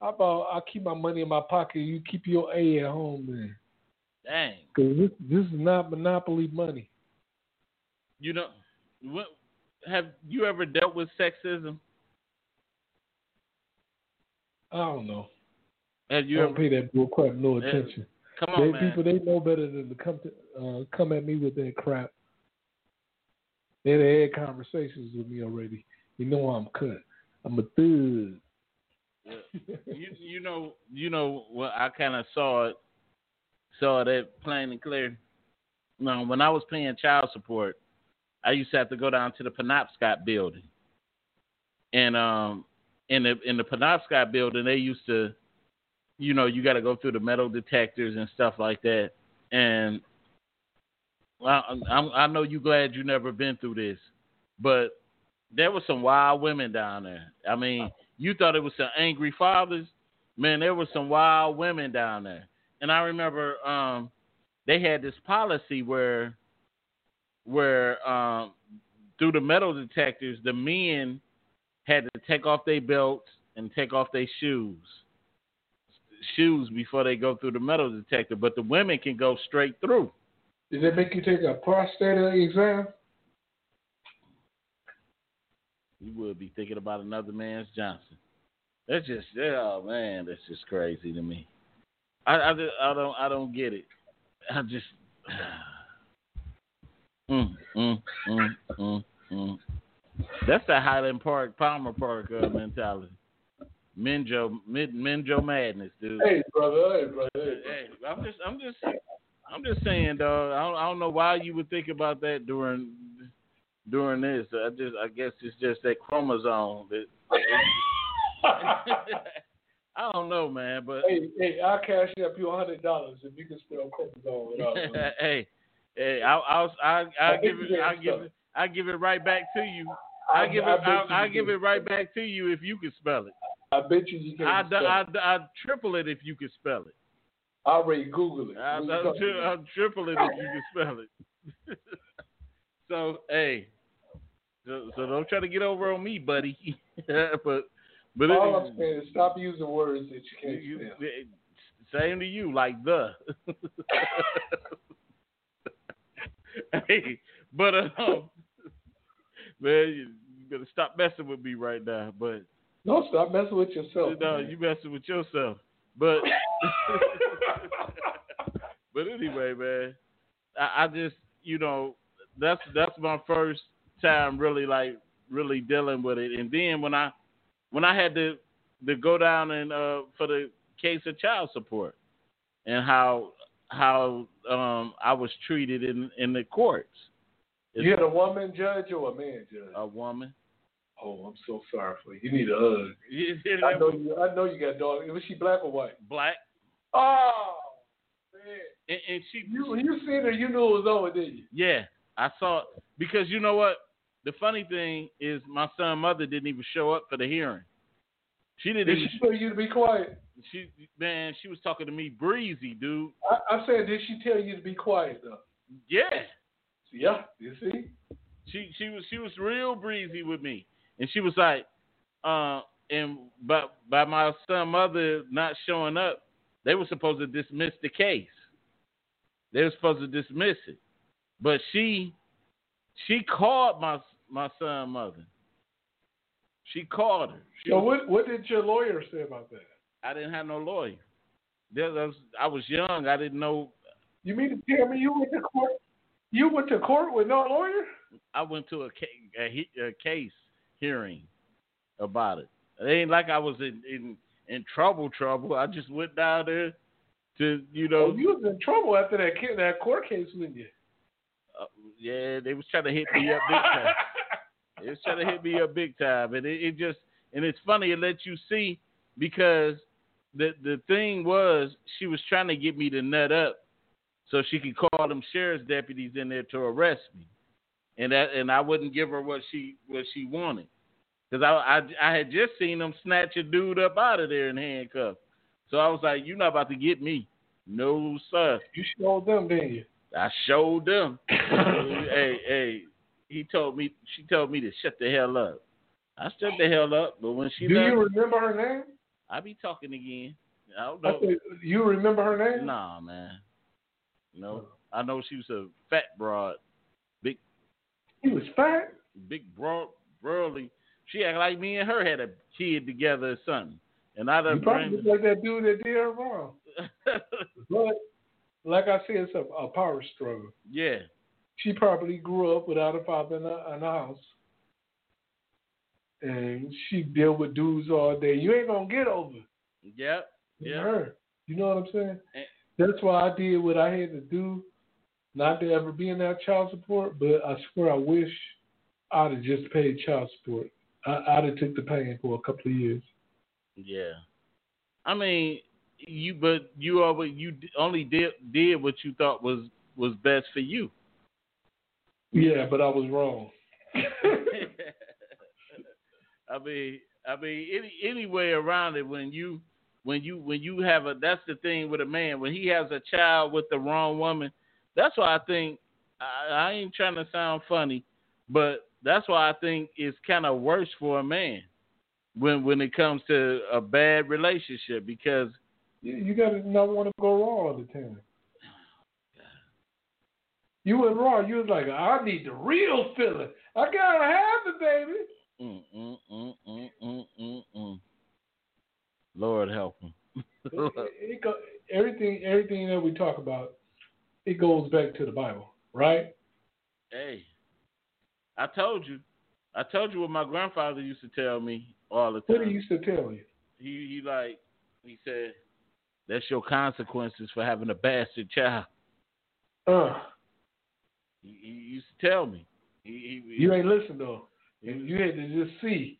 How about I keep my money in my pocket? You keep your A at home, man. Dang. Cause this this is not monopoly money. You know, what have you ever dealt with sexism? I don't know. Have you I don't ever pay that bull crap no attention. Come on, they, man. People they know better than to come to uh, come at me with that crap. They they had conversations with me already. You know I'm cut. I'm a thug. you you know you know well I kind of saw it saw that plain and clear. No, when I was paying child support, I used to have to go down to the Penobscot building, and um in the in the Penobscot building they used to you know, you got to go through the metal detectors and stuff like that. And I, I'm, I know you glad you never been through this, but there were some wild women down there. I mean, you thought it was some angry fathers, man. There were some wild women down there. And I remember um, they had this policy where, where um, through the metal detectors, the men had to take off their belts and take off their shoes shoes before they go through the metal detector, but the women can go straight through. Does it make you take a prostate exam? You would be thinking about another man's Johnson. That's just, oh man, that's just crazy to me. I, I, I don't, I don't get it. I just, mm, mm, mm, mm, mm. That's the Highland Park, Palmer Park uh, mentality. Minjo, Min, Minjo madness, dude. Hey, brother. Hey, brother. Hey, Hey, I'm just, I'm just, I'm just saying, dog. I don't, I don't know why you would think about that during during this. I just, I guess it's just that chromosome. That, I don't know, man. But hey, hey, I'll cash up you a hundred dollars if you can spell chromosome without. hey, hey, I'll, I'll, I'll, I'll give it, I'll give it, I'll give it right back to you. I give it, I, I give it right back to you if you can spell it. I bet you you can. I, spell I, it. I, I triple it if you can spell it. I already Google it. I, I, tri-? I triple it if you can spell it. so hey, so, so don't try to get over on me, buddy. but but All it, I'm saying is stop using words that you can't you- spell. it- same to you, like the. hey, but um, man, you, you better stop messing with me right now. But Don't stop messing with yourself. no, man. you messing with yourself. But but anyway, man, I, I just you know that's that's my first time really like really dealing with it. And then when I when I had to to go down and uh for the case of child support and how how um I was treated in in the courts. You had a woman judge or a man judge? a woman. Oh, I'm so sorry for you. You need a hug. I know you. I know you got dog. Was she black or white? black, Oh man, and, and she you when you seen her, you knew it was over, didn't you? Yeah, I saw it because you know what? The funny thing is, my son mother didn't even show up for the hearing. She didn't Did even. she tell you to be quiet? She man, she was talking to me breezy, dude. I, I said, did she tell you to be quiet though? Yeah, Yeah, you see. she she was she was real breezy with me, and she was like, uh, and by by my son mother not showing up, they were supposed to dismiss the case. They were supposed to dismiss it, but she she called my my son mother. She called her. She So what what did your lawyer say about that? I didn't have no lawyer. Was, I was young. I didn't know. You mean to tell me you went to court? You went to court with no lawyer? I went to a, a, a case hearing about it. It ain't like I was in, in in trouble. Trouble. I just went down there to you know. Oh, you was in trouble after that that court case, wasn't you? uh, yeah, they was trying to hit me up big time. They was trying to hit me up big time, and it, it just and it's funny. It lets you see because the the thing was she was trying to get me to nut up so she could call them sheriff's deputies in there to arrest me, and that and I wouldn't give her what she what she wanted because I, I I had just seen them snatch a dude up out of there in handcuffs. So I was like, "You're not about to get me, no sir." you showed them, didn't you? I showed them. hey, hey, he told me, she told me to shut the hell up. I shut the hell up, but when she Do left, you remember her name? I be talking again. I don't I know. said, you remember her name? Nah, man. No, I know she was a fat broad, He was fat. big broad, burly. She act like me and her had a kid together or something, and I You done probably look like that dude that did her wrong. But like I said, it's a, a power struggle. yeah, She probably grew up without a father in the, in the house. And she deal with dudes all day. You ain't gonna get over yep, yeah. her. You know what I'm saying? And- That's why I did what I had to do, not to ever be in that child support. But I swear, I wish I'd have just paid child support. I, I'd have took the pain for a couple of years. Yeah, I mean, you but you always you only did did what you thought was was best for you. Yeah, but I was wrong. I mean, I mean, any any way around it when you when you when you have a that's the thing with a man when he has a child with the wrong woman. That's why I think I, I ain't trying to sound funny, but that's why I think it's kind of worse for a man when when it comes to a bad relationship because You, you got to not want to go raw all the time. You went raw. You was like, I need the real feeling. I gotta have it, baby. Mm, mm, mm, mm, mm, mm, mm. Lord help him. It, it go, everything, everything that we talk about, it goes back to the Bible, right? hey, I told you. I told you what my grandfather used to tell me all the time. What he used to tell you. he he like he said, "That's your consequences for having a bastard child." Uh, He, he used to tell me. He, he, you ain't listen though. You, you had to just see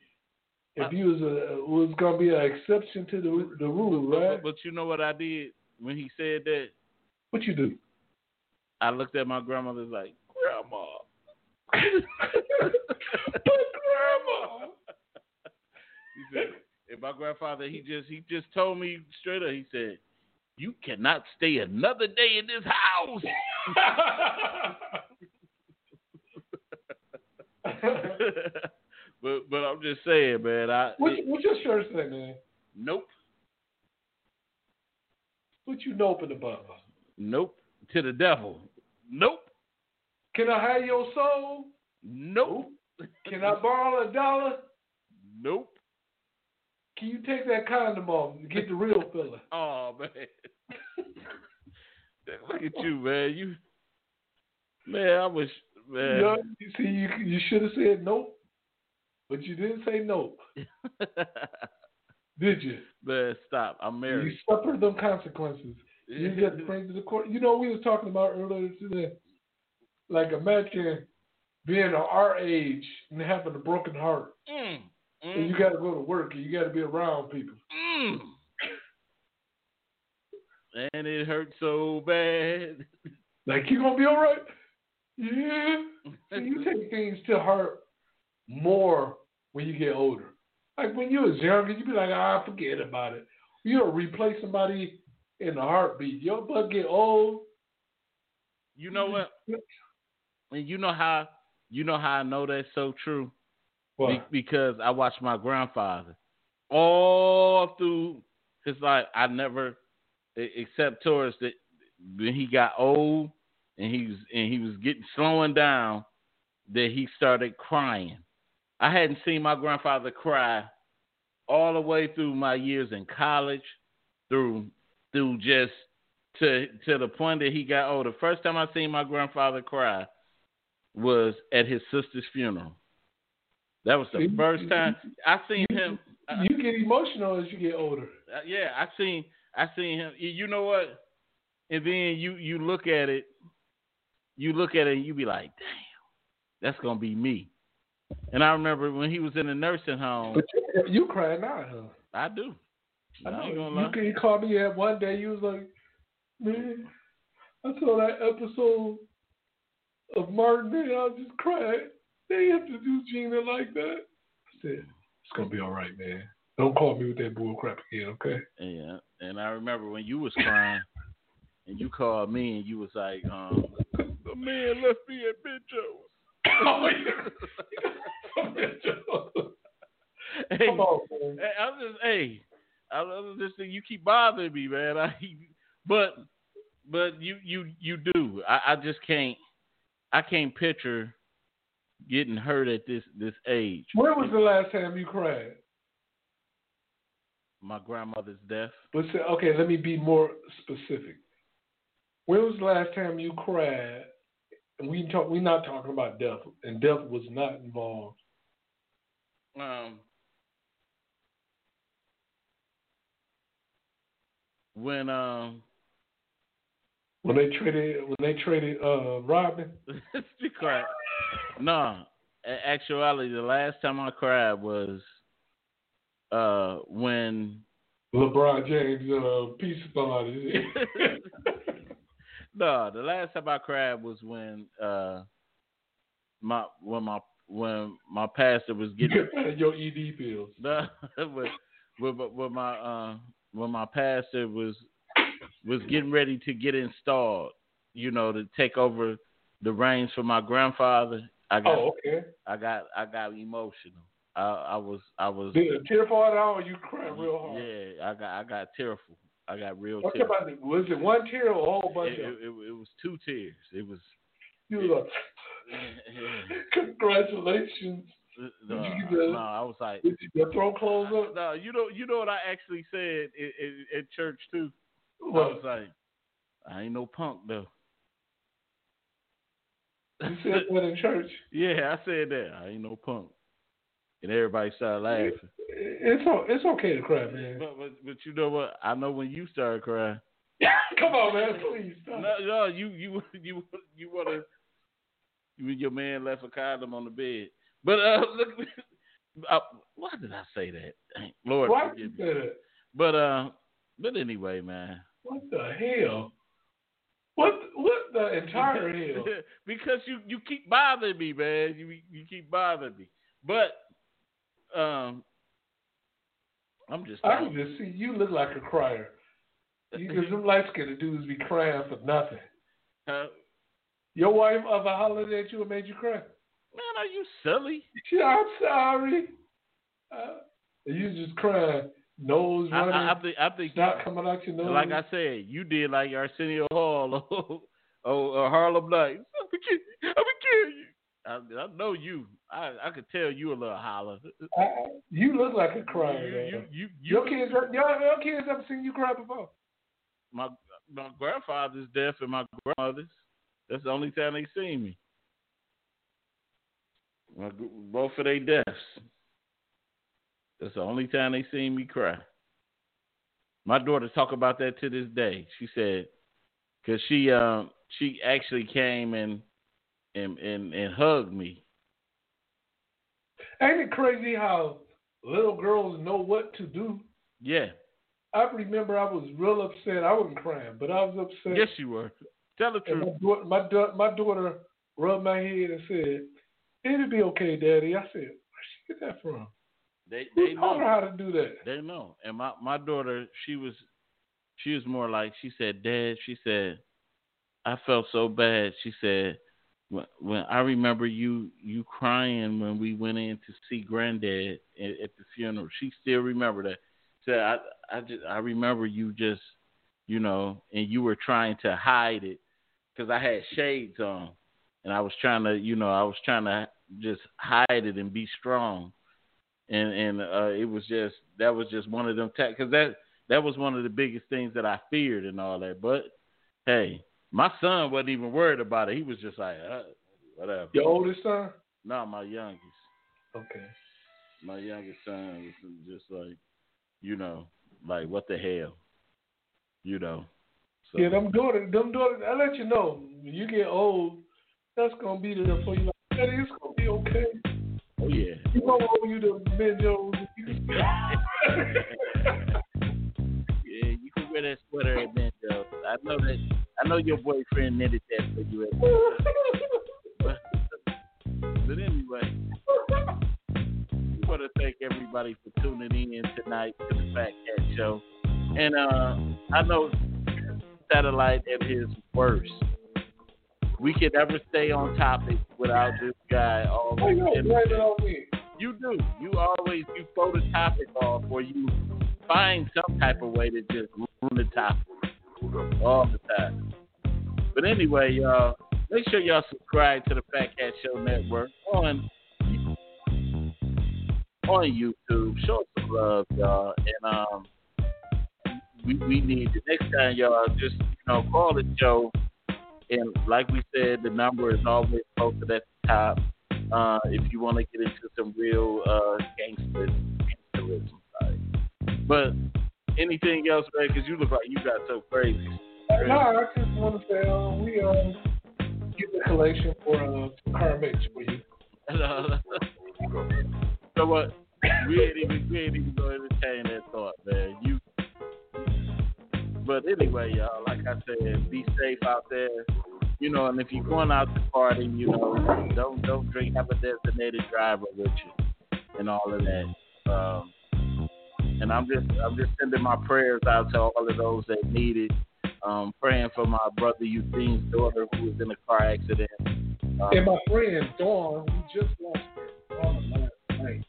if you was a was gonna be an exception to the the rule, right? but, but you know what I did when he said that? What you do? I looked at my grandmother like, Grandma. but grandma. He said, and my grandfather, he just he just told me straight up. He said, "You cannot stay another day in this house." but but I'm just saying, man. I what, it- what's your shirt say, man? nope What you noping about? nope to the devil. Nope Can I have your soul? nope Can I borrow a dollar? nope. Can you take that condom off and get the real feeling? Oh man, look at you, man. You man, I wish man. You, know, you see, you you should have said nope, but you didn't say nope, did you? man, stop. I'm married. You suffered them consequences. You get bring to the court. You know, we was talking about earlier today. Like imagine being our age and having a broken heart, Mm, and you mm, got to go to work and you got to be around people. mm. And it hurt so bad. Like you gonna be all right? Yeah. See, you take things to heart more when you get older. Like when you was younger, you'd be like, ah, forget about it. You don't replace somebody in a heartbeat. Your butt get old. You know what? And you know how you know how I know that's so true Be- because I watched my grandfather all through his life. I never, except towards that when he got old and he was and he was getting slowing down, that he started crying. I hadn't seen my grandfather cry all the way through my years in college, through through just to to the point that he got older. First time I seen my grandfather cry was at his sister's funeral. That was the first time I seen him. uh, You get emotional as you get older. uh, yeah, I seen I seen him. You- know what? And then you you look at it, you look at it, and you be like, damn, that's gonna be me. And I remember when he was in the nursing home. But you, you cry now, huh? I do. I I know. You, can- call me at one day. You was like, man, I saw that episode of Martin, and I just cried. They have to do Gina like that. I said, it's gonna be all right, man. Don't call me with that bull crap again, okay? Yeah, and I remember when you was crying, and you called me, and you was like, um, "The man left me at Big Joe's." oh, hey, Come on, man. I'm just, hey, I love this thing. you keep bothering me, man. I, but, but you, you, you do. I, I just can't, I can't picture getting hurt at this this age. When was the last time you cried? My grandmother's death. But say, okay, let me be more specific. When was the last time you cried? And we talk. We're not talking about death, and death was not involved. Um, when um, When they traded, when they traded uh, Robin. you cried. No, a- actuality, the last time I cried was uh when LeBron James uh, peace started. no, the last time I cried was when uh my when my when my pastor was getting your ED pills. no, when, when my uh when my pastor was was getting ready to get installed, you know, to take over the reins for my grandfather. I got Oh, okay. I got I got emotional. I I was I was Did a tear fall down or you cried real hard? yeah, I got I got tearful. I got real What tearful. about it? Was it one tear or a whole bunch It, of? it, it, it was two tears. It was You was like, congratulations. No, Did you the- no, I was like Did you, your throat close up? no, you know you know what I actually said in, in, in church too. I was like, I ain't no punk though. You said that in church. yeah, I said that. I ain't no punk. And everybody started laughing. It's it's okay to cry, man. But, but but you know what? I know when you started crying. Come on, man, please. Stop. No, no, you you you you want to. You and your man left a condom on the bed, but uh, look, uh, why did I say that? Lord Why forgive you me. say that? But uh, but anyway, man. What the hell? What what the entire hell? because you you keep bothering me, man. You you keep bothering me. But um, I'm just. I can just see you look like a crier. Because them light skinned dudes be crying for nothing. Uh, Your wife ever hollered at you and made you cry? Man, are you silly? Yeah, I'm sorry. Uh, you just crying, nose running, I, I think I think snot coming out your nose. like I said, you did like Arsenio Hall or, or, or Harlem Nights. I'm gonna kill, I'm gonna kill you. I, I know you. I I could tell you a little holler. I, you look like a crier. You, man. you, you, your kids, your, your kids ever seen you cry before? my my grandfather's deaf and my grandmother's. That's the only time they seen me. Both of their deaths. That's the only time they seen me cry. My daughter talk about that to this day. She said, because she um she actually came and and and and hugged me. Ain't it crazy how little girls know what to do? Yeah, I remember I was real upset. I wasn't crying, but I was upset. yes, you were. Tell the And truth. my, daughter, my, da- my daughter rubbed my head and said, "It'll be okay, Daddy." I said, "Where'd she get that from? They Who they her know. how to do that?" They know. And my my daughter, she was she was more like she said, Dad, she said, I felt so bad. She said, when, when I remember you you crying when we went in to see Granddad at, at the funeral. She still remember that. Said I I just I remember you just you know, and you were trying to hide it because I had shades on, and I was trying to you know I was trying to just hide it and be strong and and uh, it was just that was just one of them because that that was one of the biggest things that I feared and all that. But hey, my son wasn't even worried about it. He was just like, uh, whatever. Your oldest son? No, my youngest, Okay. my youngest son was just like, you know, like what the hell, you know. So, Yeah, them daughters, them daughters. I let you know when you get old, that's gonna be there for you. Like, Daddy, it's gonna be okay. oh yeah. You gonna owe you the Menjos. Yeah, you can wear that sweater at Benjo. I know that. I know your boyfriend knitted that for you. At but, but anyway, we want to thank everybody for tuning in tonight to the Fat Cat Show. And uh, I know Satellite at his worst. We can never stay on topic without this guy always. you don't it on me? You do. You always you throw the topic off, or you find some type of way to just ruin the topic all the time. But anyway, y'all, make sure y'all subscribe to the Fat Cat Show Network on on YouTube. Show us some love, y'all, and um, we we need the next time, y'all, just you know, call the show. And like we said, the number is always posted at the top. Uh, if you want to get into some real uh, gangster, gangsterism side. But anything else, man? Because you look like you got so crazy. No, I just want to say um, we um get the collection for uh mix for you. so what? We ain't even we ain't even gonna entertain that thought, man. But anyway, y'all, like I said, be safe out there. You know, and if you're going out to party, you know, don't don't drink. Have a designated driver with you, and all of that. Um, and I'm just I'm just sending my prayers out to all of those that need it. Um, praying for my brother Eugene's daughter who was in a car accident. Um, And my friend Dawn, we just lost her on the last night.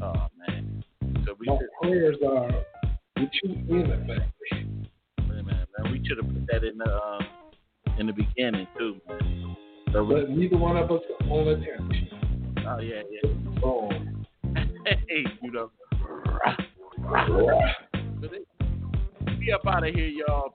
oh man. So we My should, prayers are with you in the family. Man, we should have put that in the um, in the beginning too, man. So we, But neither one of us on the town oh yeah, yeah. Oh. hey, you know. We up out of here, y'all.